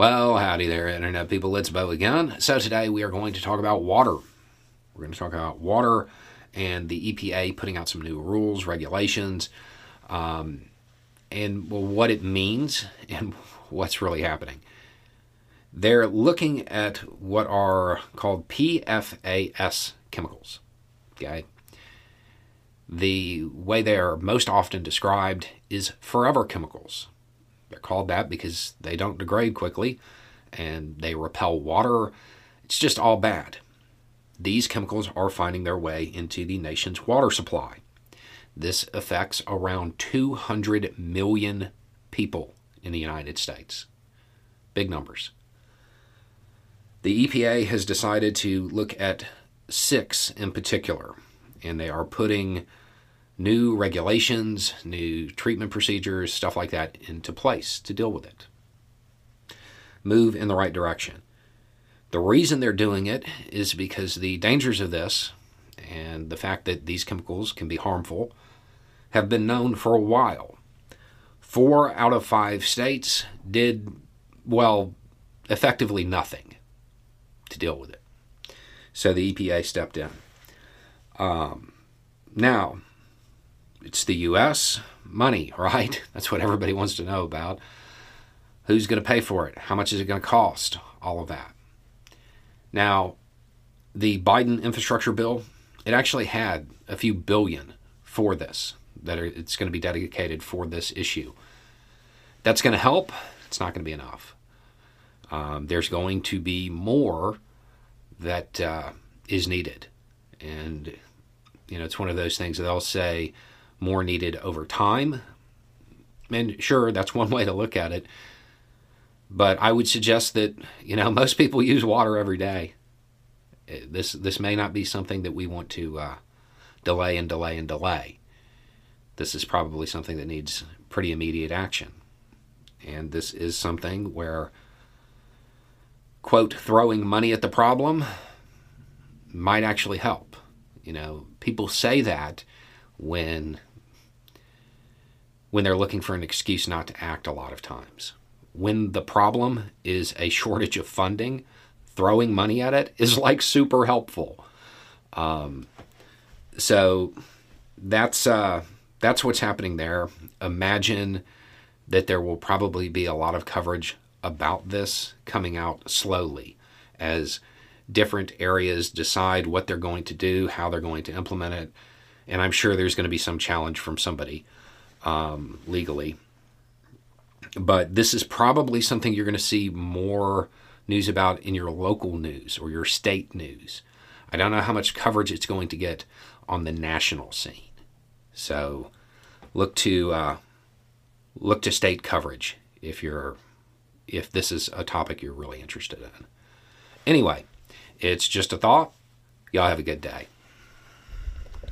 Well, howdy there, Internet people. It's Beau again. So, today we are going to talk about water. We're going to talk about water and the EPA putting out some new rules, regulations, um, and what it means and what's really happening. They're looking at what are called PFAS chemicals. Okay. The way they are most often described is forever chemicals. They're called that because they don't degrade quickly and they repel water. It's just all bad. These chemicals are finding their way into the nation's water supply. This affects around 200 million people in the United States. Big numbers. The EPA has decided to look at six in particular, and they are putting new regulations, new treatment procedures, stuff like that into place to deal with it. Move in the right direction. The reason they're doing it is because the dangers of this and the fact that these chemicals can be harmful have been known for a while. Four out of five states did, well, effectively nothing to deal with it. So the EPA stepped in. Um, now, it's the U.S. money, right? That's what everybody wants to know about. Who's going to pay for it? How much is it going to cost? All of that. Now, the Biden infrastructure bill, it actually had a few billion for this, that it's going to be dedicated for this issue. That's going to help. It's not going to be enough. Um, there's going to be more that uh, is needed. And, you know, it's one of those things that they'll say, more needed over time. And sure, that's one way to look at it. But I would suggest that, you know, most people use water every day. Uh, this, this may not be something that we want to uh, delay and delay and delay. This is probably something that needs pretty immediate action. And this is something where, quote, throwing money at the problem might actually help. You know, people say that when when they're looking for an excuse not to act a lot of times. When the problem is a shortage of funding, throwing money at it is like super helpful. Um, so that's uh, that's what's happening there. Imagine that there will probably be a lot of coverage about this coming out slowly as different areas decide what they're going to do, how they're going to implement it, and I'm sure there's going to be some challenge from somebody um, legally. But this is probably something you're going to see more news about in your local news or your state news. I don't know how much coverage it's going to get on the national scene. So look to uh, look to state coverage if you're if this is a topic you're really interested in. Anyway, it's just a thought. Y'all have a good day.